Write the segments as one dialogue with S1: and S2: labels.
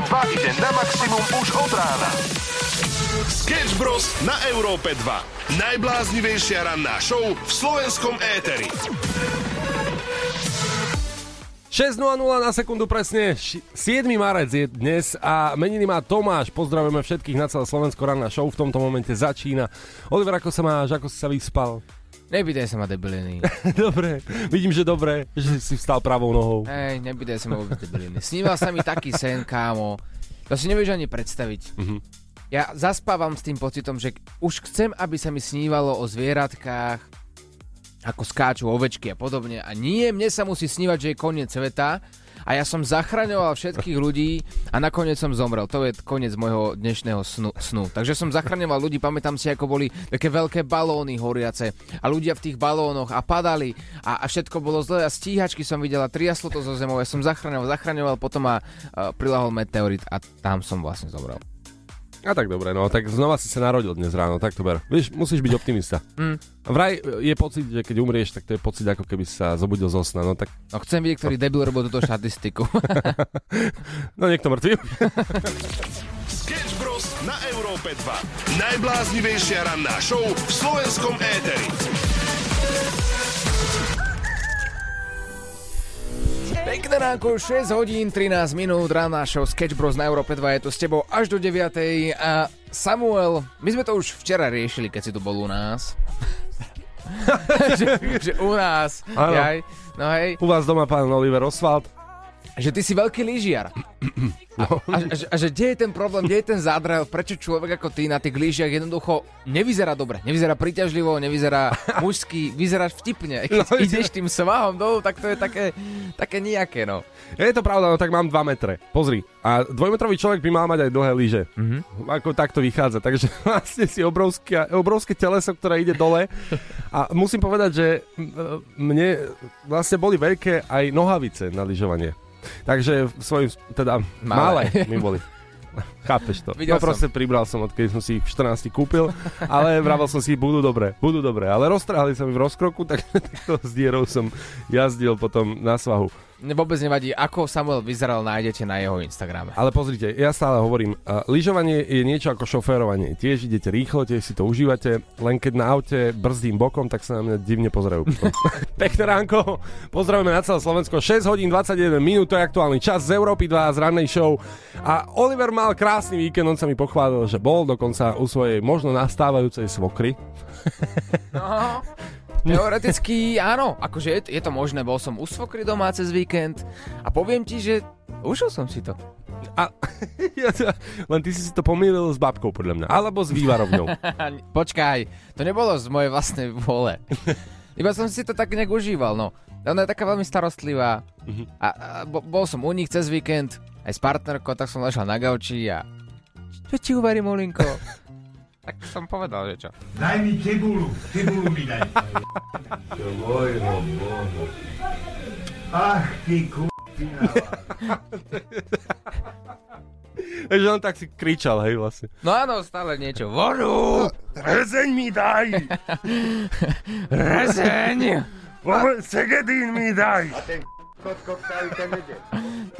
S1: 2 ide na maximum už od rána. Sketch Bros. na Európe 2. Najbláznivejšia ranná show v slovenskom éteri.
S2: 6.00 na sekundu presne, 7. marec je dnes a meniny má Tomáš, pozdravujeme všetkých na celé Slovensko, ranná show v tomto momente začína. Oliver, ako sa máš, ako si sa vyspal?
S3: Nepýtaj sa ma debiliny.
S2: dobre, vidím, že dobre, že si vstal pravou nohou.
S3: Hej, nepýtaj sa ma vôbec debiliny. Sníval sa mi taký sen, kámo. To si nevieš ani predstaviť.
S2: Mhm.
S3: Ja zaspávam s tým pocitom, že už chcem, aby sa mi snívalo o zvieratkách, ako skáču ovečky a podobne. A nie, mne sa musí snívať, že je koniec sveta a ja som zachraňoval všetkých ľudí a nakoniec som zomrel. To je koniec môjho dnešného snu. snu. Takže som zachraňoval ľudí, pamätám si, ako boli také veľké balóny horiace a ľudia v tých balónoch a padali a, a všetko bolo zle a stíhačky som videla, triaslo to zo zemou, ja som zachraňoval, zachraňoval, potom ma uh, prilahol meteorit a tam som vlastne zomrel.
S2: A tak dobre, no tak znova si sa narodil dnes ráno, tak to ber. Vieš, musíš byť optimista.
S3: Mm.
S2: Vraj je pocit, že keď umrieš, tak to je pocit, ako keby sa zobudil zo sna, no tak...
S3: No chcem vidieť, ktorý debil robil túto štatistiku.
S2: no niekto mŕtvy.
S1: Sketch Bros. na Európe 2. Najbláznivejšia ranná show v slovenskom éteri.
S3: Pekné ránko, 6 hodín, 13 minút, rána show Sketch Bros na Európe 2 je tu s tebou až do 9. A Samuel, my sme to už včera riešili, keď si tu bol u nás. že, že u nás, jaj, no hej,
S2: U vás doma pán Oliver Oswald.
S3: Že ty si veľký lyžiar. A, a, a, že- a že kde je ten problém, kde je ten zádrel, prečo človek ako ty na tých lyžiach jednoducho nevyzerá dobre, nevyzerá príťažlivo, nevyzerá mužský, vyzeráš vtipne. Keď
S2: No,
S3: ideš tým svahom dolu, tak to je také, také nejaké, no.
S2: Je to pravda, no tak mám 2 metre. Pozri. A dvojmetrový človek by mal mať aj dlhé lyže.
S3: Mhm.
S2: Ako takto vychádza. Takže vlastne si obrovské, obrovské teleso, ktoré ide dole. A musím povedať, že m, mne vlastne boli veľké aj nohavice na lyžovanie. Takže svojim, teda malé,
S3: Malé.
S2: mi boli. Chápeš to?
S3: Videl
S2: no proste pribral som, odkedy som si ich v 14 kúpil, ale vravel som si, budú dobré, budú dobré. Ale roztrhali sa mi v rozkroku, tak takto s dierou som jazdil potom na svahu.
S3: Vôbec nevadí, ako Samuel vyzeral, nájdete na jeho Instagrame.
S2: Ale pozrite, ja stále hovorím, uh, lyžovanie je niečo ako šoférovanie. Tiež idete rýchlo, tiež si to užívate, len keď na aute brzdím bokom, tak sa na mňa divne pozerajú. Pekné ránko, pozdravujeme na celé Slovensko. 6 hodín 21 minút, to je aktuálny čas z Európy 2 z rannej show. A Oliver mal krásny víkend, on sa mi pochválil, že bol dokonca u svojej možno nastávajúcej svokry.
S3: No, teoreticky áno, akože je, je to možné, bol som u svokry doma cez víkend a poviem ti, že užil som si to.
S2: A, len ty si si to pomýlil s babkou, podľa mňa. Alebo s vývarovňou.
S3: Počkaj, to nebolo z mojej vlastnej vôle. Iba som si to tak nejak užíval, no. Ona je taká veľmi starostlivá. A, a bo, bol som u nich cez víkend, aj s partnerkou, tak som ležal na gauči a... Čo ti uvarím, Olinko? tak som povedal, že čo.
S4: Daj mi cibulu, cibulu mi daj. Ach ty ku...
S2: Takže on tak si kričal, hej, vlastne.
S3: No áno, stále niečo. Vodu!
S2: Rezeň mi daj!
S3: Rezeň!
S2: Segedín mi daj!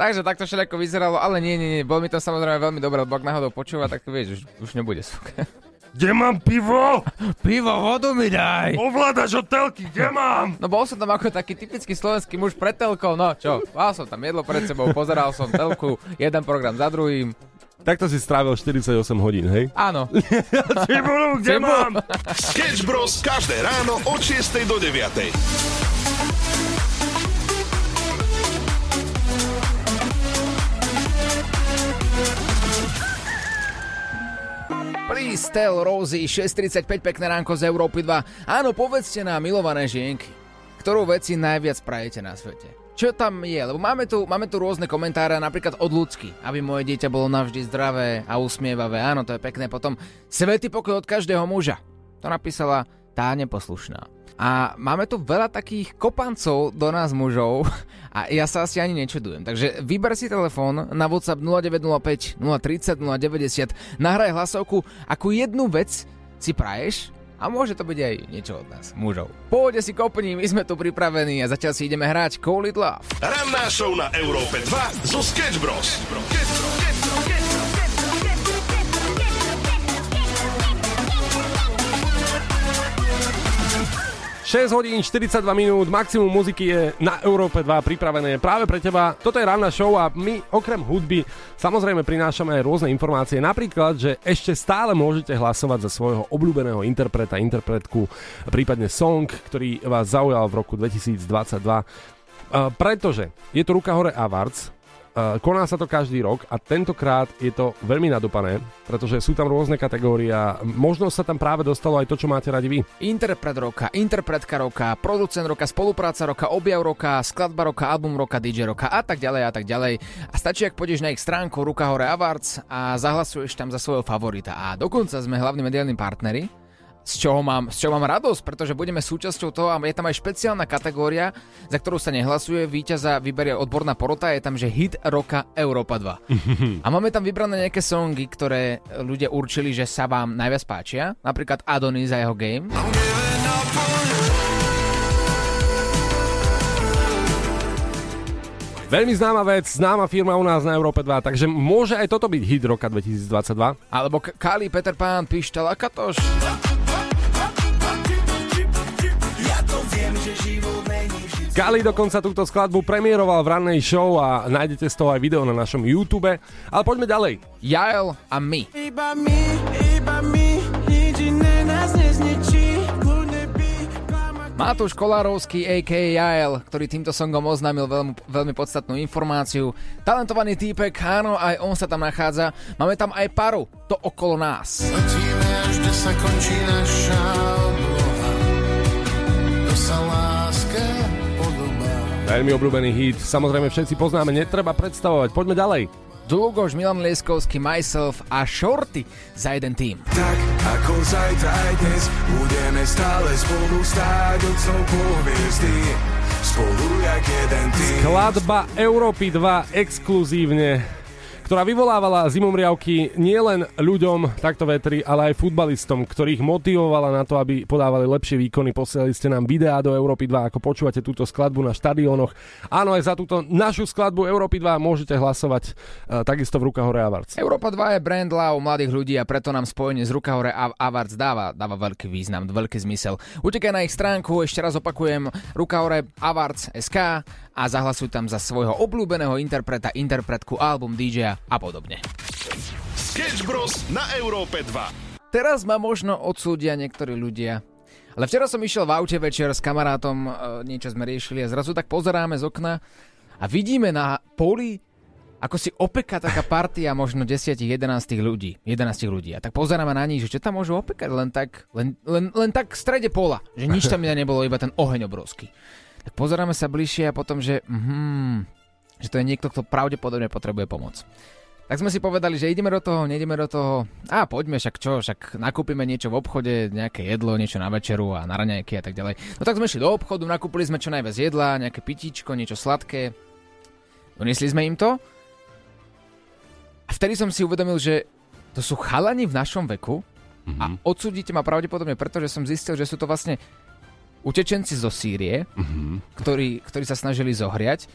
S3: Takže takto všetko vyzeralo, ale nie, nie, nie, bolo mi to samozrejme veľmi dobré, lebo ak náhodou počúva, tak vieš, už, už nebude suka.
S2: Kde mám pivo?
S3: Pivo, vodu mi daj!
S2: Ovládaš hotelky, kde mám?
S3: No bol som tam ako taký typický slovenský muž pred telkou, no čo, mal som tam jedlo pred sebou, pozeral som telku, jeden program za druhým.
S2: Takto si strávil 48 hodín, hej?
S3: Áno,
S2: Cibulu, kde
S3: Cibulu.
S2: mám?
S1: Sketch Bros. každé ráno od 6 do 9.
S3: Tell Rosie, 6.35 pekné ránko z Európy 2. Áno, povedzte nám, milované žienky, ktorú veci najviac prajete na svete. Čo tam je? Lebo máme tu, máme tu rôzne komentáre, napríklad od ľudsky, aby moje dieťa bolo navždy zdravé a usmievavé. Áno, to je pekné. Potom svetý pokoj od každého muža. To napísala tá neposlušná. A máme tu veľa takých kopancov do nás mužov a ja sa asi ani nečudujem. Takže vyber si telefón na WhatsApp 0905 030 090, nahraj hlasovku, akú jednu vec si praješ A môže to byť aj niečo od nás, mužov. Pôjde si kopni, my sme tu pripravení a zatiaľ si ideme hrať Call It Love.
S1: Ranná show na Európe 2 zo Sketch Bros.
S2: 6 hodín 42 minút, maximum muziky je na Európe 2 pripravené práve pre teba. Toto je ranná show a my okrem hudby samozrejme prinášame aj rôzne informácie. Napríklad, že ešte stále môžete hlasovať za svojho obľúbeného interpreta, interpretku, prípadne song, ktorý vás zaujal v roku 2022. Uh, pretože je to ruka hore Awards, koná sa to každý rok a tentokrát je to veľmi nadupané, pretože sú tam rôzne kategórie a možno sa tam práve dostalo aj to, čo máte radi vy.
S3: Interpret roka, interpretka roka, producent roka, spolupráca roka, objav roka, skladba roka, album roka, DJ roka a tak ďalej a tak ďalej. A stačí, ak pôjdeš na ich stránku Ruka Hore Awards a zahlasuješ tam za svojho favorita. A dokonca sme hlavní mediálni partneri z čoho, mám, z čoho mám radosť, pretože budeme súčasťou toho a je tam aj špeciálna kategória, za ktorú sa nehlasuje, víťaza vyberie odborná porota, je tam, že hit roka Európa 2. a máme tam vybrané nejaké songy, ktoré ľudia určili, že sa vám najviac páčia, napríklad Adonis a jeho game.
S2: Veľmi známa vec, známa firma u nás na Európe 2, takže môže aj toto byť hit roka 2022.
S3: Alebo Kali, Peter Pán, Pištel a Katoš.
S2: Kali dokonca túto skladbu premiéroval v rannej show a nájdete z toho aj video na našom YouTube. Ale poďme ďalej.
S3: Jael a my.
S5: Iba my, iba my, nič iné nás nezničí. Kľudne by klamať
S3: Matúš Kolárovský, a.k.a. Jael, ktorý týmto songom oznámil veľmi, veľmi podstatnú informáciu. Talentovaný týpek, áno, aj on sa tam nachádza. Máme tam aj paru, to okolo nás.
S5: Letíme, až sa končí naša obloha.
S2: Veľmi obľúbený hit, samozrejme všetci poznáme, netreba predstavovať. Poďme ďalej.
S3: Dlugoš, Milan Lieskovský, Myself a Shorty za jeden tým.
S6: Tak ako zajtra aj dnes Budeme stále spolu stáť od stĺpu hviezdy Spolu jak jeden tým
S2: Skladba Európy 2 exkluzívne ktorá vyvolávala zimomriavky nielen ľuďom takto vetri, ale aj futbalistom, ktorých motivovala na to, aby podávali lepšie výkony. Posielali ste nám videá do Európy 2, ako počúvate túto skladbu na štadiónoch. Áno, aj za túto našu skladbu Európy 2 môžete hlasovať uh, takisto v Ruka Hore Awards.
S3: Európa 2 je brand love mladých ľudí a preto nám spojenie z Ruka hore a Awards dáva, dáva veľký význam, veľký zmysel. Utekaj na ich stránku, ešte raz opakujem, Ruka hore Awards SK a zahlasuj tam za svojho obľúbeného interpreta, interpretku, album, DJ a podobne.
S1: Sketch Bros. na Európe 2.
S3: Teraz ma možno odsúdia niektorí ľudia. Ale včera som išiel v aute večer s kamarátom, e, niečo sme riešili a zrazu tak pozeráme z okna a vidíme na poli ako si opeka taká partia možno 10-11 ľudí, 11 ľudí. A tak pozeráme na nich, že čo tam môžu opekať len tak, len, len, len tak v strede pola, že nič tam nebolo, iba ten oheň obrovský. Tak pozeráme sa bližšie a potom, že, mm, že to je niekto, kto pravdepodobne potrebuje pomoc. Tak sme si povedali, že ideme do toho, nejdeme do toho. A poďme, však čo, však nakúpime niečo v obchode, nejaké jedlo, niečo na večeru a na raňajky a tak ďalej. No tak sme šli do obchodu, nakúpili sme čo najviac jedla, nejaké pitíčko, niečo sladké. Doniesli sme im to. A vtedy som si uvedomil, že to sú chalani v našom veku a odsúdite ma pravdepodobne, pretože som zistil, že sú to vlastne utečenci zo Sýrie, ktorí, ktorí sa snažili zohriať.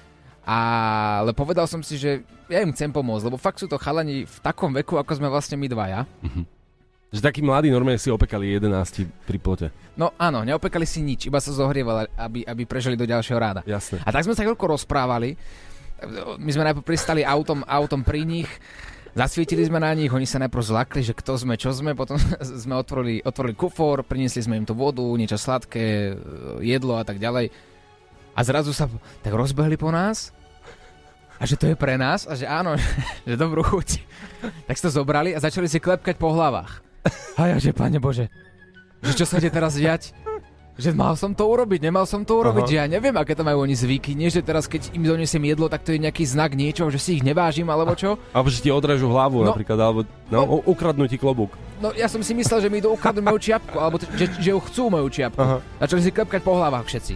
S3: Ale povedal som si, že ja im chcem pomôcť, lebo fakt sú to chalani v takom veku, ako sme vlastne my dvaja.
S2: Že takí mladí normálne si opekali 11 pri plote.
S3: No áno, neopekali si nič, iba sa zohrievali, aby, aby prežili do ďalšieho ráda.
S2: Jasné.
S3: A tak sme sa chvíľko rozprávali. My sme najprv pristali autom, autom pri nich, zasvietili sme na nich, oni sa najprv zlakli, že kto sme, čo sme, potom sme otvorili, otvorili kufor, priniesli sme im tú vodu, niečo sladké, jedlo a tak ďalej. A zrazu sa tak rozbehli po nás a že to je pre nás a že áno, že dobrú chuť. Tak si to zobrali a začali si klepkať po hlavách. A ja, že pane Bože, že čo sa ide teraz diať? Že mal som to urobiť, nemal som to urobiť,
S2: Aha.
S3: že ja neviem, aké to majú oni zvyky. Nie, že teraz, keď im donesiem jedlo, tak to je nejaký znak niečo, že si ich nevážim, alebo čo.
S2: Alebo že ti odrežú hlavu
S3: No.
S2: napríklad, alebo no, u- ukradnú ti klobúk.
S3: No ja som si myslel, že mi idú ukradnúť moju čiapku, alebo t- že, že ju chcú moju čiapku.
S2: Aha.
S3: Začali si klepkať po hlavách všetci.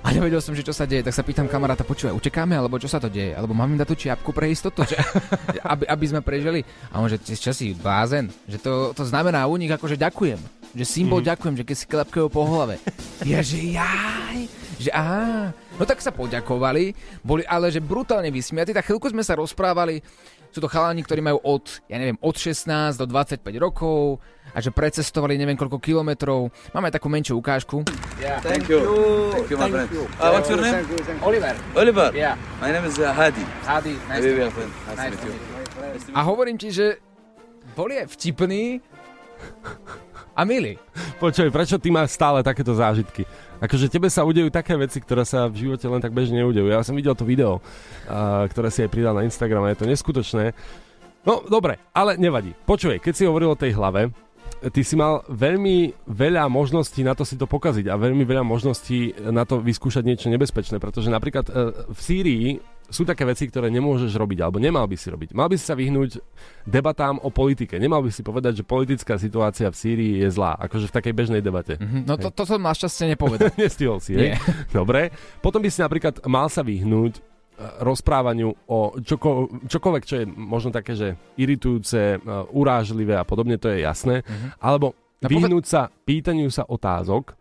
S3: A nevedel som, že čo sa deje, tak sa pýtam kamaráta, počúvaj, utekáme, alebo čo sa to deje? Alebo mám im dať tú čiapku pre istotu, že, aby, aby sme prežili. A on, že čo si, blázen? Že to, to znamená u nich ako, že ďakujem. že symbol ďakujem, že keď si klepkajú po hlave. Ja, že jaj, že á. No tak sa poďakovali, boli ale že brutálne vysmiatí, tak chvíľku sme sa rozprávali, sú to chalani, ktorí majú od, ja neviem, od 16 do 25 rokov a že precestovali neviem koľko kilometrov. Máme takú menšiu ukážku.
S7: Thank you. Thank you, my friend. Uh, what's your name?
S3: Oliver.
S7: Oliver.
S3: Yeah.
S7: My name is uh, Hadi.
S3: Hadi, nice to meet you.
S7: Nice, to meet you.
S3: A hovorím ti, že boli aj vtipní a milí.
S2: Počuj, prečo ty máš stále takéto zážitky? Akože tebe sa udejú také veci, ktoré sa v živote len tak bežne neudejú. Ja som videl to video, a, ktoré si aj pridal na Instagram a je to neskutočné. No, dobre, ale nevadí. Počuj, keď si hovoril o tej hlave, ty si mal veľmi veľa možností na to si to pokaziť a veľmi veľa možností na to vyskúšať niečo nebezpečné, pretože napríklad e, v Sýrii sú také veci, ktoré nemôžeš robiť, alebo nemal by si robiť. Mal by si sa vyhnúť debatám o politike. Nemal by si povedať, že politická situácia v Sýrii je zlá, akože v takej bežnej debate.
S3: No to, to som našťastie nepovedal.
S2: Nestihol si?
S3: Nie.
S2: Dobre. Potom by si napríklad mal sa vyhnúť e, rozprávaniu o čoko, čokoľvek, čo je možno také, že iritujúce, e, urážlivé a podobne, to je jasné. Alebo
S3: No
S2: vyhnúť sa pýtaniu sa otázok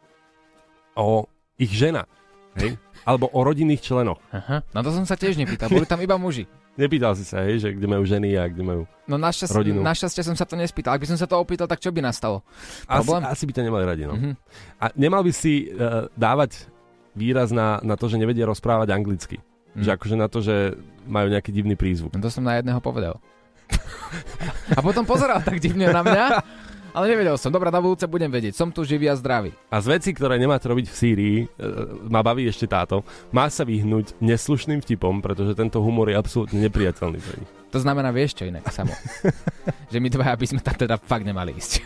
S2: o ich žena. Hej? Alebo o rodinných členoch.
S3: Aha. No to som sa tiež nepýtal, boli tam iba muži.
S2: Nepýtal si sa, hej, že kde majú ženy a kde majú...
S3: No našťastie,
S2: Rodinu.
S3: našťastie som sa to nespýtal. Ak by som sa to opýtal, tak čo by nastalo?
S2: Asi,
S3: Problém?
S2: asi by to nemali radi, no.
S3: Mhm.
S2: A nemal by si uh, dávať výraz na, na to, že nevedia rozprávať anglicky.
S3: Mhm.
S2: Že akože na to, že majú nejaký divný prízvuk.
S3: No to som na jedného povedal. a potom pozeral tak divne na mňa, ale nevedel som. Dobrá, na budúce budem vedieť. Som tu živý a zdravý.
S2: A z veci, ktoré nemáte robiť v Sýrii, e, ma baví ešte táto, má sa vyhnúť neslušným vtipom, pretože tento humor je absolútne nepriateľný pre nich.
S3: To znamená, vieš čo inak, samo. že my dvaja by sme tam teda fakt nemali ísť.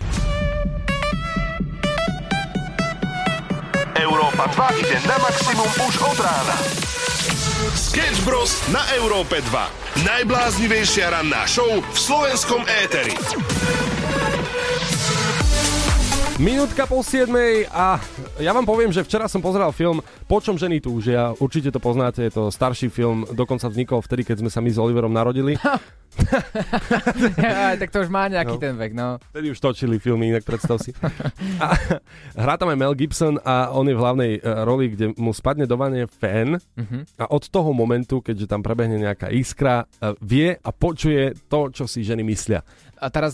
S1: Európa 2 ide na maximum už od rána. Sketch Bros. na Európe 2. Najbláznivejšia ranná show v slovenskom éteri.
S2: Minútka po 7 a ja vám poviem, že včera som pozeral film Po čom ženy túžia. Určite to poznáte, je to starší film, dokonca vznikol vtedy, keď sme sa my s Oliverom narodili.
S3: Aj, tak to už má nejaký
S2: No.
S3: ten vek, no.
S2: Vtedy už točili filmy, inak predstav si. A hrá tam aj Mel Gibson a on je v hlavnej e, roli, kde mu spadne do vane fén
S3: Mhm.
S2: a od toho momentu, keďže tam prebehne nejaká iskra, e, vie a počuje to, čo si ženy myslia.
S3: A teraz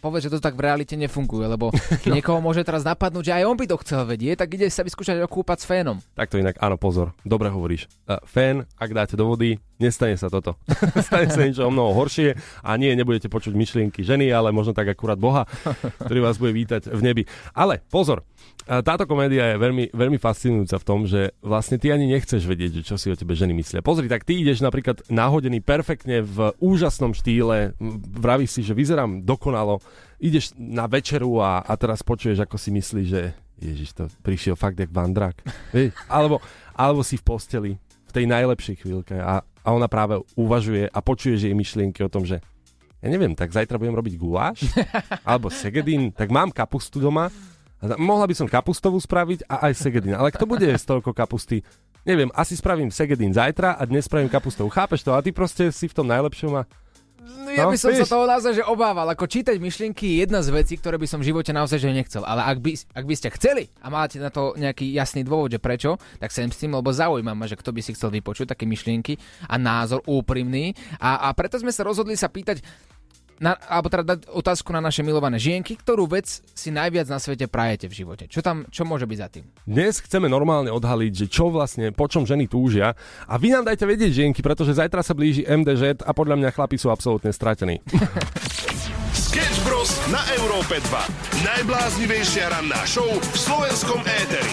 S3: povedz, že to tak v realite nefunguje, lebo
S2: No.
S3: niekoho môže teraz napadnúť, že aj on by to chcel vedieť, tak ide sa vyskúšať okúpať s fénom.
S2: Takto inak, áno, pozor, dobre hovoríš. E, Fén, ak dáte do vody, nestane sa toto. Stane sa niečo o mnoho horšie a nie, nebudete počuť myšlienky ženy, ale možno tak akurát Boha, ktorý vás bude vítať v nebi. Ale pozor, e, táto komédia je veľmi, veľmi fascinujúca v tom, že vlastne ty ani nechceš vedieť, že čo si o tebe ženy myslia. Pozri, tak ty ideš napríklad nahodený perfektne v úžasnom štýle, vravíš si, že vyzerám dokonalo, ideš na večeru a, a teraz počuješ, ako si myslíš, že Ježiš, to prišiel fakt jak vandrak. Vieš? Alebo, alebo si v posteli, v tej najlepšej chvíľke a, a ona práve uvažuje a počuješ jej myšlienky o tom, že ja neviem, tak zajtra budem robiť guláš alebo segedín, tak mám kapustu doma mohla by som kapustovú spraviť a aj segedín, ale kto bude jesť toľko kapusty? Neviem, asi spravím segedín zajtra a dnes spravím kapustovú. Chápeš to? A ty proste si v tom najlepšom a
S3: ja
S2: No,
S3: by som
S2: vieš.
S3: sa toho naozaj že obával. Ako čítať myšlienky je jedna z vecí, ktoré by som v živote naozaj že nechcel. Ale ak by, ak by ste chceli a máte na to nejaký jasný dôvod, že prečo, tak sem s tým, lebo zaujíma ma, že kto by si chcel vypočuť také myšlienky a názor úprimný. A, a preto sme sa rozhodli sa pýtať, na, alebo teda dať otázku na naše milované žienky, ktorú vec si najviac na svete prajete v živote. Čo tam, čo môže byť za tým?
S2: Dnes chceme normálne odhaliť, že čo vlastne, po čom ženy túžia. A vy nám dajte vedieť, žienky, pretože zajtra sa blíži MDŽ a podľa mňa chlapi sú absolútne stratení.
S1: Sketch Bros. na Európe 2. Najbláznivejšia ranná show v slovenskom éteri.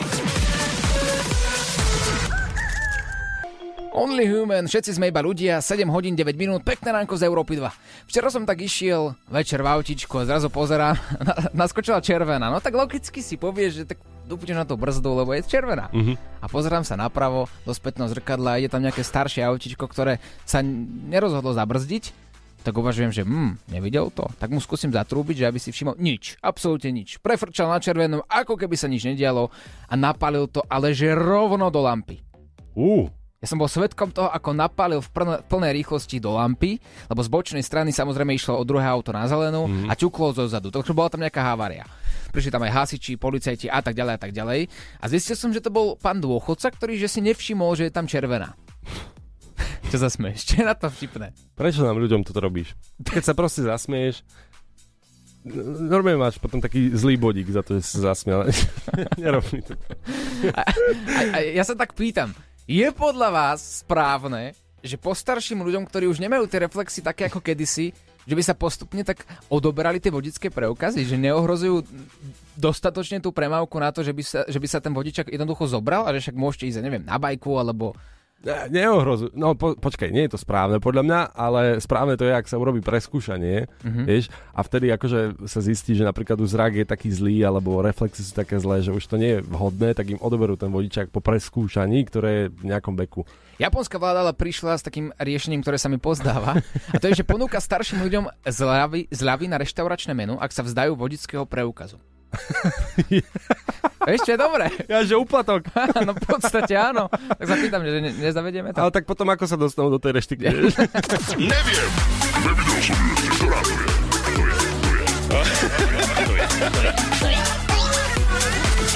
S3: Only Human, všetci sme iba ľudia, 7 hodín 9 minút, pekné ránko z Európy 2. Včera som tak išiel večer v autičku a zrazu pozerám, na, naskočila červená. No tak logicky si povieš, že tak dupneš na tú brzdu, lebo je červená.
S2: Mhm.
S3: A pozerám sa napravo do spätného zrkadla a ide tam nejaké staršie autičko, ktoré sa nerozhodlo zabrzdiť. Tak uvažujem, že hm, nevidel to. Tak mu skúsim zatrúbiť, že aby si všimol nič, absolútne nič. Prefrčal na červenom, ako keby sa nič nedialo a napalil to, ale že rovno do lampy.
S2: Ú,
S3: Ja som bol svetkom toho, ako napálil v pln- plnej rýchlosti do lampy, lebo z bočnej strany samozrejme išlo o druhé auto na zelenú mm. a ťuklo zo zadu. Takže bola tam nejaká havária. Prišli tam aj hasiči, policajti a tak ďalej a tak ďalej. A zistil som, že to bol pán dôchodca, ktorý že si nevšimol, že je tam červená. Čo sa smeješ? Čo je na to vtipné?
S2: Prečo nám ľuďom toto robíš? Keď sa proste zasmieš, normálne máš potom taký zlý bodík za to, že si sa zasmial. Nerob mi to.
S3: A, a, a ja sa tak pýtam, je podľa vás správne, že postarším ľuďom, ktorí už nemajú tie reflexy také ako kedysi, že by sa postupne tak odoberali tie vodické preukazy, že neohrozujú dostatočne tú premávku na to, že by sa, že by sa ten vodičak jednoducho zobral a že však môžete ísť, neviem, na bajku alebo
S2: Ne- Neohrozu. No po, počkaj, nie je to správne podľa mňa, ale správne to je, ak sa urobí preskúšanie, mm-hmm. vieš, a vtedy akože sa zistí, že napríklad už zrak je taký zlý, alebo reflexy sú také zlé, že už to nie je vhodné, tak im odoberú ten vodičák po preskúšaní, ktoré je v nejakom veku.
S3: Japonská vláda ale prišla s takým riešením, ktoré sa mi pozdáva. A to je, že ponúka starším ľuďom zľavy, zľavy na reštauračné menu, ak sa vzdajú vodického preukazu. Vieš, čo je dobré?
S2: Ja, že úplatok.
S3: no v podstate áno. Tak sa pýtam, že ne, nezavedieme to.
S2: Ale tak potom ako sa dostanú do tej reštiky? vieš?
S1: Neviem. Nevidel som ju ešte. Ktorá to je? To je. To je.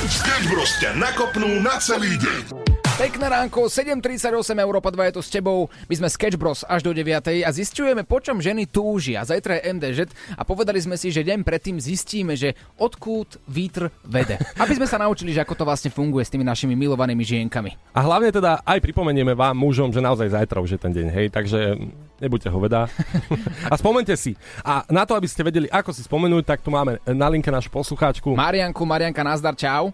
S1: Sketch Bros ťa nakopnú na celý deň.
S3: Pekné ránko, 7.38 Európa 2 je tu s tebou. My sme Sketch Bros až do 9. a zistujeme, po čom ženy túžia. Zajtra je MDŽ a povedali sme si, že deň predtým zistíme, že odkút vítr vede. Aby sme sa naučili, že ako to vlastne funguje s tými našimi milovanými žienkami.
S2: A hlavne teda aj pripomenieme vám, mužom, že naozaj zajtra už je ten deň, hej, takže nebuďte hoveda. A spomente si. A na to, aby ste vedeli, ako si spomenúť, tak tu máme na linke našu poslucháčku.
S3: Marianku, Marianka, nazdar, čau.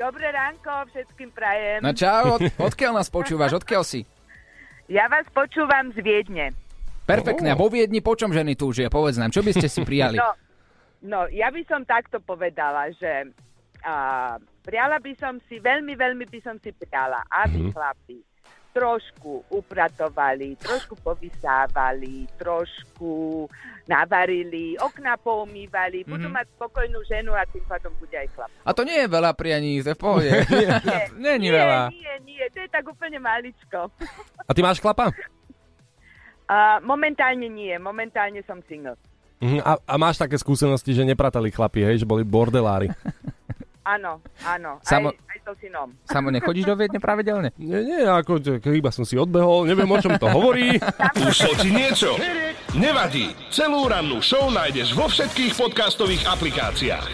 S8: Dobré ránko všetkým prajem.
S3: No čau, od, odkiaľ nás počúvaš, odkiaľ si?
S8: Ja vás počúvam z Viedne.
S3: Perfektne, a vo Viedni po čom ženy túžia? Povedz nám, čo by ste si prijali?
S8: No, no ja by som takto povedala, že a, priala by som si, veľmi, veľmi by som si priala, aby mm. chlapi trošku upratovali, trošku povysávali, trošku navarili, okna poumývali, budú
S3: Mhm.
S8: mať spokojnú ženu a tým pádom bude aj chlap.
S3: A to nie je veľa prianí, je v pohode. Není
S8: nie,
S3: veľa.
S8: nie, nie, to je tak úplne maličko.
S2: A ty máš chlapa?
S8: A, momentálne nie, momentálne som single.
S2: Mhm, A, a máš také skúsenosti, že nepratali chlapi, hej, že boli bordelári.
S8: Áno, áno,
S3: Samo-
S8: aj, aj so synom.
S3: Samo nechodíš do Viedne pravidelne?
S2: Nie, nie, ako iba som si odbehol, neviem o čom to hovorí.
S1: Ušlo ti niečo? Nevadí. Celú rannú show nájdeš vo všetkých podcastových aplikáciách.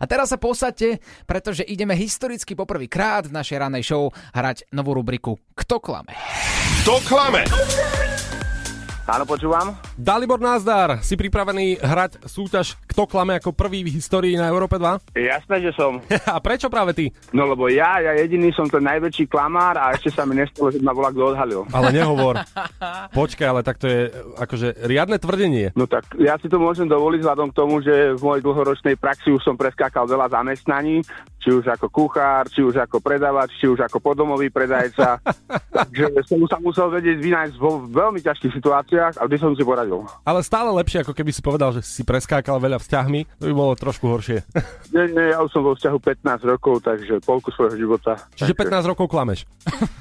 S3: A teraz sa posadte, pretože ideme historicky poprvýkrát v našej ranej show hrať novú rubriku Kto klame?
S1: Kto klame?
S9: Áno, počúvam.
S2: Dalibor Názdar, si pripravený hrať súťaž Kto klame ako prvý v histórii na Európe 2?
S9: Jasné, že som.
S2: A prečo práve ty?
S9: No lebo ja, ja jediný som ten najväčší klamár a ešte sa mi nestalo, že ma bola kto odhalil.
S2: Ale nehovor. Počkaj, ale tak to je akože riadne tvrdenie.
S9: No tak ja si to môžem dovoliť vzhľadom k tomu, že v mojej dlhoročnej praxi už som preskákal veľa zamestnaní, či už ako kuchár, či už ako predavač, či už ako podomový predajca. Takže som sa musel vedieť vynájsť vo veľmi ťažkých situáciách a vždy som si poradil.
S2: Ale stále lepšie, ako keby si povedal, že si preskákal veľa vzťahmi, to by bolo trošku horšie.
S9: Nie, nie, ja už som vo vzťahu 15 rokov, takže polku svojho života.
S2: Čiže
S9: Takže
S2: 15 rokov klameš.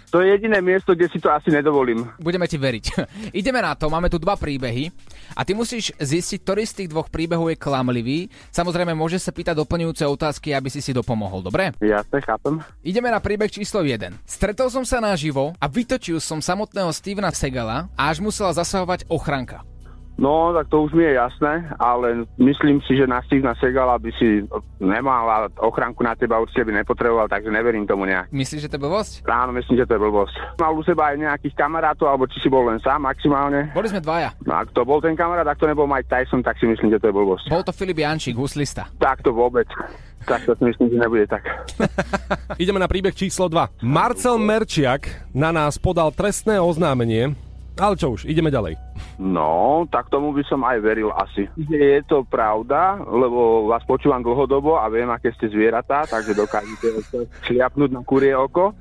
S9: To je jediné miesto, kde si to asi nedovolím.
S3: Budeme ti veriť. Ideme na to, máme tu dva príbehy a ty musíš zistiť, ktorý z tých dvoch príbehov je klamlivý. Samozrejme, môže sa pýtať doplňujúce otázky, aby si si dopomohol, dobre?
S9: Jasne, chápem.
S3: Ideme na príbeh číslo 1. Stretol som sa naživo a vytočil som samotného Stevena Segala a až musela zasahovať ochranka.
S9: No, tak to už mi je jasné, ale myslím si, že na Stevena Segala by si nemal a ochránku na teba určite by nepotreboval, takže neverím tomu nejak.
S3: Myslíš, že to je blbosť?
S9: Áno, myslím, že to je blbosť. Mal u seba aj nejakých kamarátov, alebo či si bol len sám maximálne.
S3: Boli sme dvaja.
S9: No ak to bol ten kamarát, ak to nebol Mike Tyson, tak si myslím, že to je blbosť.
S3: Bol to Filip Jančík, huslista.
S9: Tak to vôbec. Tak to si myslím, že nebude tak.
S2: Ideme na príbeh číslo 2. Marcel Merčiak na nás podal trestné oznámenie, ale čo už, ideme ďalej.
S9: No, tak tomu by som aj veril asi. Je to pravda, lebo vás počúvam dlhodobo a viem, aké ste zvieratá, takže dokážete šliapnúť na kurie oko.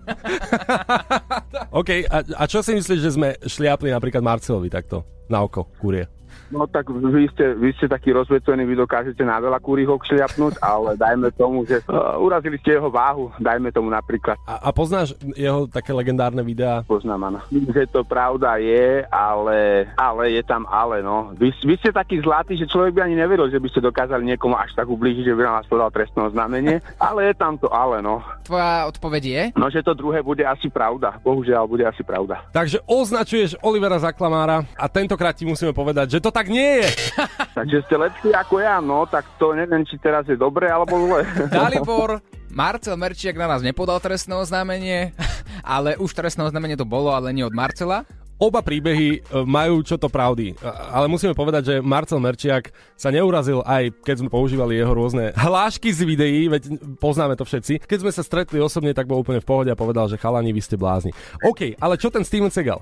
S2: OK, a, a čo si myslíš, že sme šliapli napríklad Marcelovi takto na oko, kurie?
S9: No tak vy ste, vy ste taký rozvecení, vy dokážete na veľa kúrych okšliapnúť, ale dajme tomu, že uh, urazili ste jeho váhu, dajme tomu napríklad.
S2: A, a poznáš jeho také legendárne videá?
S9: Poznám, áno. Že to pravda je, ale, ale je tam ale, no. Vy, vy ste takí zlatí, že človek by ani neveril, že by ste dokázali niekomu až tak ublížiť, že by na vás podal trestné oznámenie, ale je tam to ale, no.
S3: Tvoja odpoveď je?
S9: No, že to druhé bude asi pravda. Bohužiaľ, bude asi pravda.
S2: Takže označuješ Olivera za klamára a tentokrát ti musíme povedať, že to tak nie je.
S9: Takže ste lepší ako ja, no, tak to neviem, či teraz je dobre alebo zle.
S3: Dalibor, Marcel Merčiak na nás nepodal trestné oznámenie, ale už trestné oznámenie to bolo, ale nie od Marcela.
S2: Oba príbehy e, majú čo to pravdy, E, ale musíme povedať, že Marcel Merčiak sa neurazil aj keď sme používali jeho rôzne hlášky z videí, veď poznáme to všetci. Keď sme sa stretli osobne, tak bol úplne v pohode a povedal, že chalani, vy ste blázni. OK, ale čo ten Steven Segal?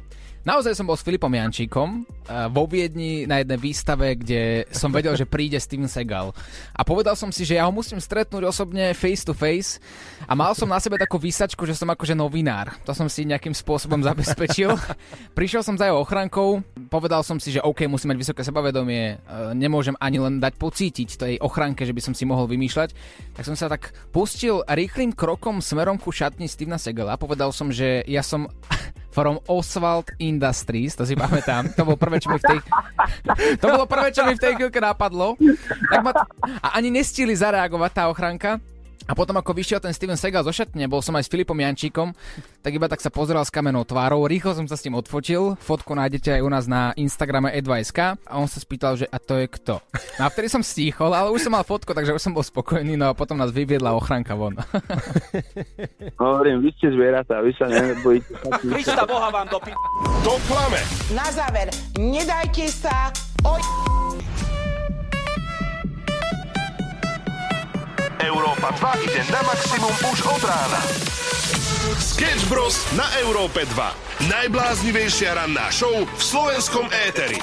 S3: Naozaj som bol s Filipom Jančíkom eh, vo Viedni na jednej výstave, kde som vedel, že príde Steven Segal. A povedal som si, že ja ho musím stretnúť osobne face to face a mal som na sebe takú výsačku, že som akože novinár. To som si nejakým spôsobom zabezpečil. Prišiel som za jeho ochrankou, povedal som si, že OK, musím mať vysoké sebavedomie, eh, nemôžem ani len dať pocítiť tej ochranke, že by som si mohol vymýšľať. Tak som sa tak pustil rýchlým krokom smerom ku šatni Stevena Segala. Povedal som, že ja som from Oswald Industries, to si pamätám. To bolo prvé, čo mi v tej... To bolo prvé, čo mi v tej chvíľke napadlo. Tak ma... A ani nestihli zareagovať tá ochranka. A potom ako vyšiel ten Steven Segal zo šatne, bol som aj s Filipom Jančíkom, tak iba tak sa pozeral s kamenou tvárou, rýchlo som sa s tým odfotil, fotku nájdete aj u nás na Instagrame Advice.sk a on sa spýtal, že a to je kto. No a vtedy som stíchol, ale už som mal fotku, takže už som bol spokojný, no a potom nás vyviedla ochranka von.
S9: Hovorím, vy ste zvieratá, vy sa nebojíte.
S1: Krista Boha vám do pi... To klame.
S10: Na záver, nedajte sa o...
S1: Európa 2 ide na maximum už od rána. Sketch Bros. na Európe 2. Najbláznivejšia ranná show v slovenskom éteri.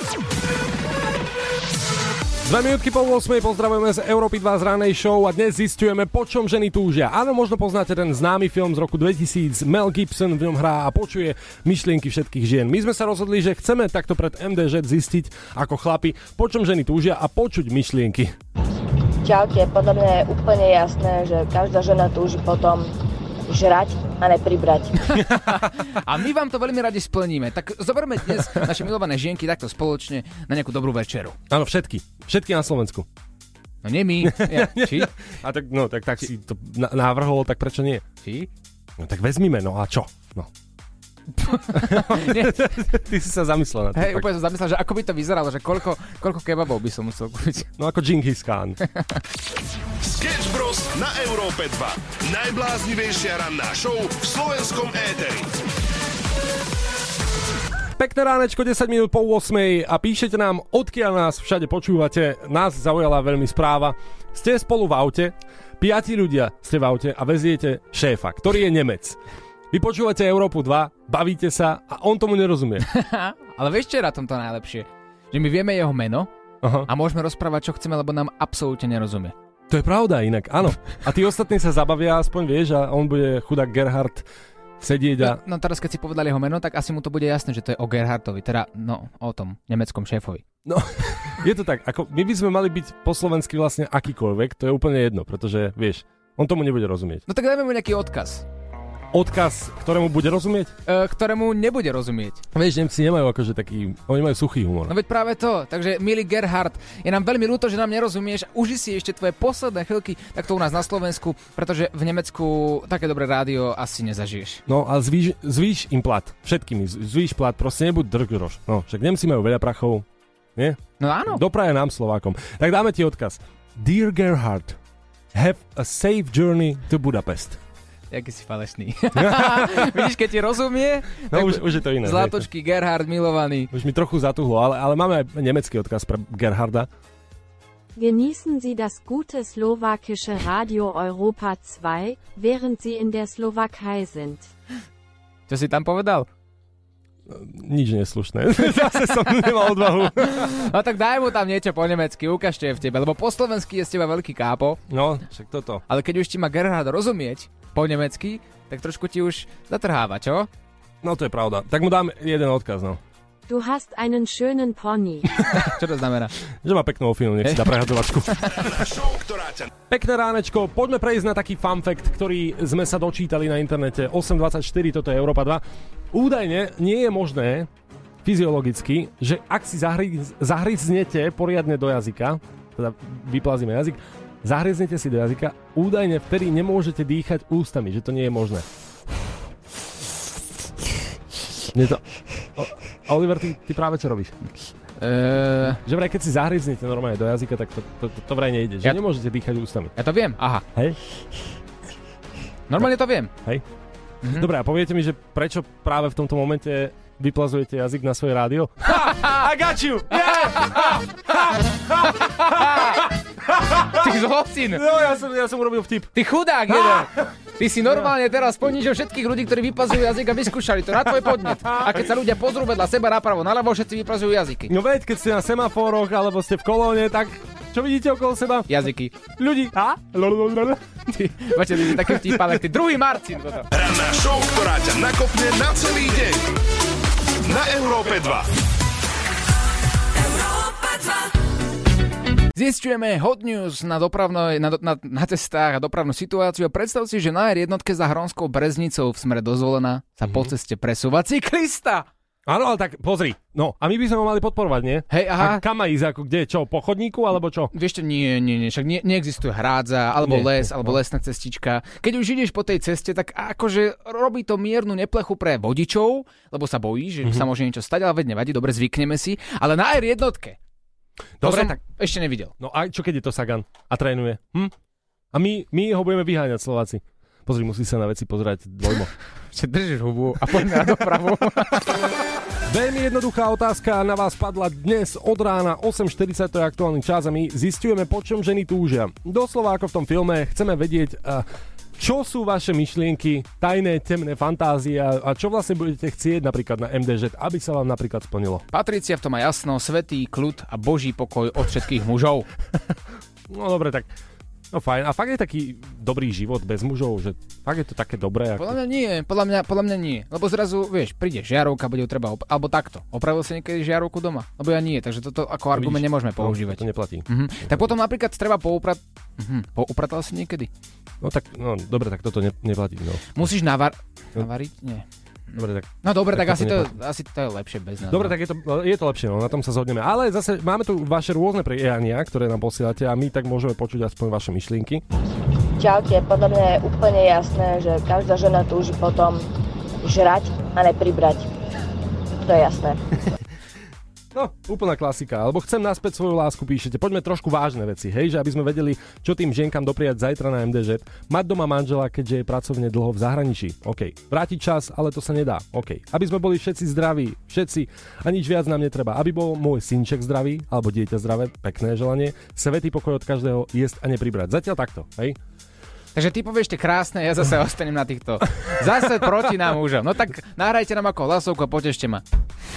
S2: Dve minútky po 8. pozdravujeme z Európy 2 z ranej show a dnes zistujeme, po čom ženy túžia. Áno, možno poznáte ten známy film z roku 2000, Mel Gibson v ňom hrá a počuje myšlienky všetkých žien. My sme sa rozhodli, že chceme takto pred MDŽ zistiť ako chlapi, po čom ženy túžia a počuť myšlienky.
S11: Čaute, podľa mňa je úplne jasné, že každá žena túži potom žrať a nepribrať.
S3: A my vám to veľmi radi splníme. Tak zoberme dnes naše milované žienky takto spoločne na nejakú dobrú večeru.
S2: Áno, všetky. Všetky na Slovensku.
S3: No nie my. Ja, či?
S2: A tak, no, tak, tak si to navrhol, tak prečo nie?
S3: Či?
S2: No tak vezmime, no a čo? No. Ty si sa zamyslel na to.
S3: Hej, úplne som zamyslel, že ako by to vyzeralo, že koľko, koľko kebabov by som musel kúpiť.
S2: No ako Genghis Khan.
S1: Sketch Bros. na Európe 2. Najbláznivejšia ranná show v slovenskom éteri.
S2: Pekné ránečko, 10 minút po 8 a píšete nám, odkiaľ nás všade počúvate. Nás zaujala veľmi správa. Ste spolu v aute, piati ľudia ste v aute a veziete šéfa, ktorý je Nemec. Vy počúvate Európu 2, bavíte sa a on tomu nerozumie.
S3: Ale vieš, čo je na tomto najlepšie? Že my vieme jeho meno
S2: Aha.
S3: a môžeme rozprávať, čo chceme, lebo nám absolútne nerozumie.
S2: To je pravda inak, áno. A tí ostatní sa zabavia, aspoň vieš, a on bude chudák Gerhard sedieť a...
S3: No teraz, keď si povedal jeho meno, tak asi mu to bude jasné, že to je o Gerhardovi, teda no, o tom nemeckom šéfovi.
S2: No, je to tak, ako my by sme mali byť po slovensky vlastne akýkoľvek, to je úplne jedno, pretože, vieš, on tomu nebude rozumieť.
S3: No tak dajme mu nejaký odkaz,
S2: Odkaz, ktorému bude rozumieť?
S3: e, ktorému nebude rozumieť.
S2: Vieš, Nemci nemajú akože taký, oni majú suchý humor.
S3: No veď práve to. Takže, milý Gerhard, je nám veľmi ľúto, že nám nerozumieš. Uži si ešte tvoje posledné chvíľky takto u nás na Slovensku, pretože v Nemecku také dobré rádio asi nezažiješ.
S2: No a zvýš, zvýš im plat, všetkým im zvýš plat, proste nebuď drgroš. No, však Nemci majú veľa prachov, nie?
S3: No áno.
S2: Dopraje nám Slovákom. Tak dáme ti odkaz. Dear Gerhard, have a safe journey to Budapest.
S3: Jaký si falešný. Vidíš, keď ti rozumie,
S2: No už, už je to iné.
S3: Zlatočky, Gerhard, milovaný.
S2: Už mi trochu zatuhlo, ale, ale máme aj nemecký odkaz pre Gerharda.
S12: Genießen Sie das gute slowakische Radio Europa 2, während Sie in der Slowakei sind.
S3: Čo si tam povedal?
S2: Nič neslušné. Zase som nemal odvahu.
S3: No tak daj mu tam niečo po nemecky, ukáž čo je v tebe, lebo po slovensky je z teba veľký kápo,
S2: No, však toto.
S3: ale keď už ti má Gerhard rozumieť po nemecky, tak trošku ti už zatrháva, čo?
S2: No to je pravda. Tak mu dám jeden odkaz, no.
S12: Du hast einen schönen Pony.
S3: Čo to znamená?
S2: Že má peknú ofinu, nech si dá prehadzovačku. Pekné ránečko, poďme prejsť na taký fun fact, ktorý sme sa dočítali na internete. 824, toto je Európa 2. Údajne nie je možné fyziologicky, že ak si zahry, zahryznete poriadne do jazyka, teda vyplazíme jazyk, zahryznete si do jazyka, údajne vtedy nemôžete dýchať ústami, že to nie je možné. Nie to... O, Oliver, ty, ty práve čo robíš?
S3: Uh,
S2: že vraj, keď si zahryznete normálne do jazyka, tak to, to, to, to vraj nejde. Že
S3: Ja-
S2: nemôžete dýchať ústami.
S3: ja to viem, aha.
S2: Hej?
S3: Normálne to viem.
S2: Hej? Mm-hmm. Dobre, a poviete mi, že prečo práve v tomto momente vyplazujete jazyk na svoje rádio? Ha! I got you!
S3: Ty zlosin!
S2: No, ja som, ja som urobil vtip.
S3: Ty chudák jeden! Ty si normálne teraz ponížil všetkých ľudí, ktorí vyplazujú jazyk a vyskúšali to na tvoj podnet. A keď sa ľudia pozrú vedľa seba napravo, naľavo, všetci vyplazujú jazyky.
S2: No veď, keď ste na semafóroch alebo ste v kolóne, tak čo vidíte okolo seba?
S3: Jazyky.
S2: Ľudí. A?
S3: Ty, počkaj, ty si taký ty druhý Marcin. Toto.
S1: Ranná show, ktorá ťa nakopne na celý deň. Na Európe 2.
S3: Zistujeme hot news na, dopravnej, na, na, na cestách a dopravnú situáciu. Predstav si, že na R1 za Hronskou breznicou v smere dozvolená sa po ceste presúva cyklista.
S2: Áno, ale tak pozri. No, a my by sme ho mali podporovať, nie?
S3: Hej, aha.
S2: A kam má ísť? Ako kde? Čo? Po chodníku alebo čo?
S3: Vieš čo, nie, nie, nie, však nie, neexistuje hrádza, alebo
S2: Nie,
S3: les,
S2: nie,
S3: alebo
S2: no.
S3: lesná cestička. Keď už ideš po tej ceste, tak akože robí to miernu neplechu pre vodičov, lebo sa bojí, že
S2: Mhm.
S3: sa môže niečo stať, ale veď nevadí, dobre, zvykneme si. Ale na R1 to
S2: Dobre,
S3: som
S2: tak-
S3: ešte nevidel.
S2: No a čo keď je to Sagan a trénuje? Hm? A my, my ho budeme vyháňať Slováci. Pozri, musí sa na veci pozerať dvojmo.
S3: Že držíš hubu a poďme na dopravu.
S2: Veľmi jednoduchá otázka na vás padla dnes od rána 8.40, to je aktuálny čas a my zistujeme, po čom ženy túžia. Doslova ako v tom filme, chceme vedieť, a čo sú vaše myšlienky, tajné, temné fantázie a a čo vlastne budete chcieť napríklad na MDŽ, aby sa vám napríklad splnilo.
S3: Patricia v tom má jasno, svetý kľud a boží pokoj od všetkých mužov.
S2: No dobre, tak no fajn. A fakt je taký dobrý život bez mužov, že fakt je to také dobré.
S3: Podľa
S2: Ako...
S3: mňa nie, podľa mňa, podľa mňa nie. Lebo zrazu, vieš, príde žiarovka, bude ju treba, op- alebo takto. Opravil si niekedy žiarovku doma? Lebo ja nie, takže toto ako argument
S2: Vidíš?
S3: nemôžeme
S2: No,
S3: používať.
S2: to neplatí.
S3: Mhm. Tak potom napríklad treba pouprat... Mhm. Poupratal si niekedy?
S2: No tak, no dobre, tak toto ne, neplatí. No.
S3: Musíš navar...
S2: No.
S3: navariť? Nie.
S2: Dobre, tak
S3: No dobre, tak,
S2: Tak
S3: asi, to, asi to je lepšie bez nás.
S2: Dobre,
S3: no.
S2: tak je to, je to lepšie, no, na tom sa zhodneme. Ale zase máme tu vaše rôzne priania, ktoré nám posielate a my tak môžeme počuť aspoň vaše myšlienky.
S11: Čaute, podľa mňa je úplne jasné, že každá žena túži potom žrať a nepribrať. To je jasné.
S2: No, úplná klasika. Alebo chcem naspäť svoju lásku, píšete. Poďme trošku vážne veci, hej, že aby sme vedeli, čo tým ženkám dopriať zajtra na MDŽ. Mať doma manžela, keďže je pracovne dlho v zahraničí. OK. Vrátiť čas, ale to sa nedá. OK. Aby sme boli všetci zdraví, všetci a nič viac nám netreba. Aby bol môj synček zdravý, alebo dieťa zdravé, pekné želanie. Svetý pokoj od každého jesť a nepribrať. Zatiaľ takto, hej?
S3: Takže ty povieš tie krásne, ja zase ostanem na týchto. Zase proti nám mužom. No tak nahrajte nám ako hlasovku a potešte ma.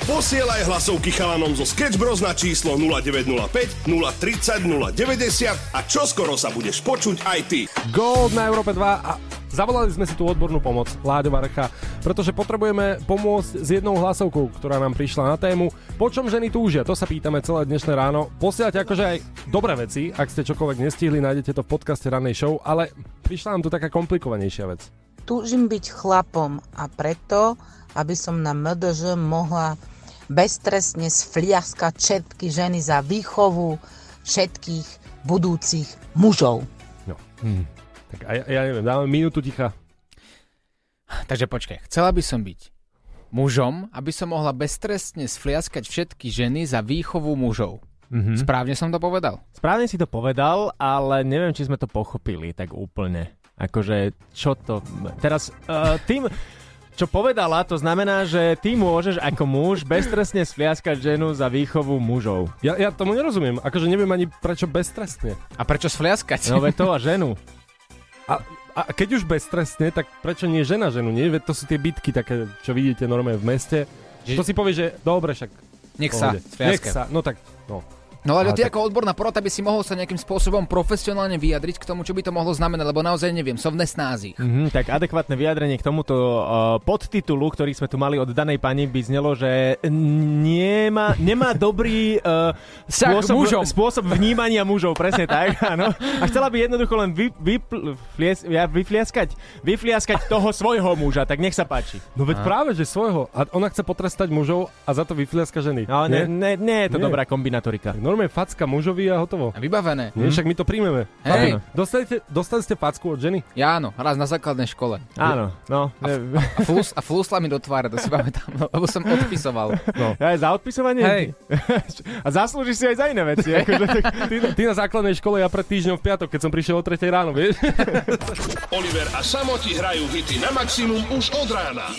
S1: Posielaj hlasovky chalanom zo Sketch Bros na číslo 0905 030 090 a čoskoro sa budeš počuť aj ty.
S2: Gold na Európe 2 a zavolali sme si tú odbornú pomoc Láďo Varecha, pretože potrebujeme pomôcť s jednou hlasovkou, ktorá nám prišla na tému Po čom ženy túžia? To sa pýtame celé dnešné ráno. Posielate akože aj dobré veci, ak ste čokoľvek nestihli, nájdete to v podcaste rannej show, ale prišla nám tu taká komplikovanejšia vec.
S13: Túžim byť chlapom a preto, aby som na MDŽ mohla beztrestne sfliaskať všetky ženy za výchovu všetkých budúcich mužov.
S2: No. Hm. Tak a ja, ja neviem, dáme minútu ticha.
S3: Takže počkaj, chcela by som byť mužom, aby som mohla beztrestne sfliaskať všetky ženy za výchovu mužov.
S14: Mhm.
S3: Správne som to povedal?
S14: Správne si to povedal, ale neviem, či sme to pochopili tak úplne. Akože, čo to... Teraz, uh, tým, čo povedala, to znamená, že ty môžeš ako muž beztrestne sfliaskať ženu za výchovu mužov.
S2: Ja, ja tomu nerozumiem, akože neviem ani prečo beztrestne.
S3: A prečo sfliaskať?
S14: No veď to a ženu.
S2: A, a keď už beztrestne, tak prečo nie žena ženu, nie? Veď to sú tie bitky také, čo vidíte normálne v meste.
S3: Že-
S2: To si povie, že dobre však.
S3: Nech sa.
S2: Nech sa, no tak, no.
S3: No ale
S2: A
S3: ty
S2: tak-
S3: ako odborná porota by si mohol sa nejakým spôsobom profesionálne vyjadriť k tomu, čo by to mohlo znamenať, lebo naozaj neviem, som v nesnázi.
S14: Mhm, tak adekvátne vyjadrenie k tomuto uh, podtitulu, ktorý sme tu mali od danej pani, by znelo, že nemá, nemá dobrý uh, spôsob,
S3: mužom.
S14: spôsob vnímania mužov, presne tak, áno. A chcela by jednoducho len vy, vypl, flies, ja, vyfliaskať, vyfliaskať toho svojho muža, tak nech sa páči.
S2: No veď práve, že svojho. A ona chce potrestať mužov a za to vyfliaska ženy.
S14: No, ne, ne, nie je to
S2: Nie.
S14: dobrá kombinatorika.
S2: Tak normálne facka mužovi a hotovo.
S3: A vybavené.
S2: Nie, však my to príjmeme.
S3: Hej.
S2: Dostali ste, dostali ste facku od ženy?
S3: Ja áno, raz na základnej škole.
S14: Áno, no.
S3: A, flus, a flusla mi do tváre, to si pamätám, lebo som odpisoval.
S2: No.
S14: Aj za odpisovanie?
S2: Hej.
S14: A zaslúžiš si aj za iné veci. Akože, tak...
S2: Ty, ty na základnej škole, ja pred týždňom v piatok, keď som prišiel o 3 ráno, vieš?
S1: Oliver a Samo ti hrajú hity na maximum už od rána.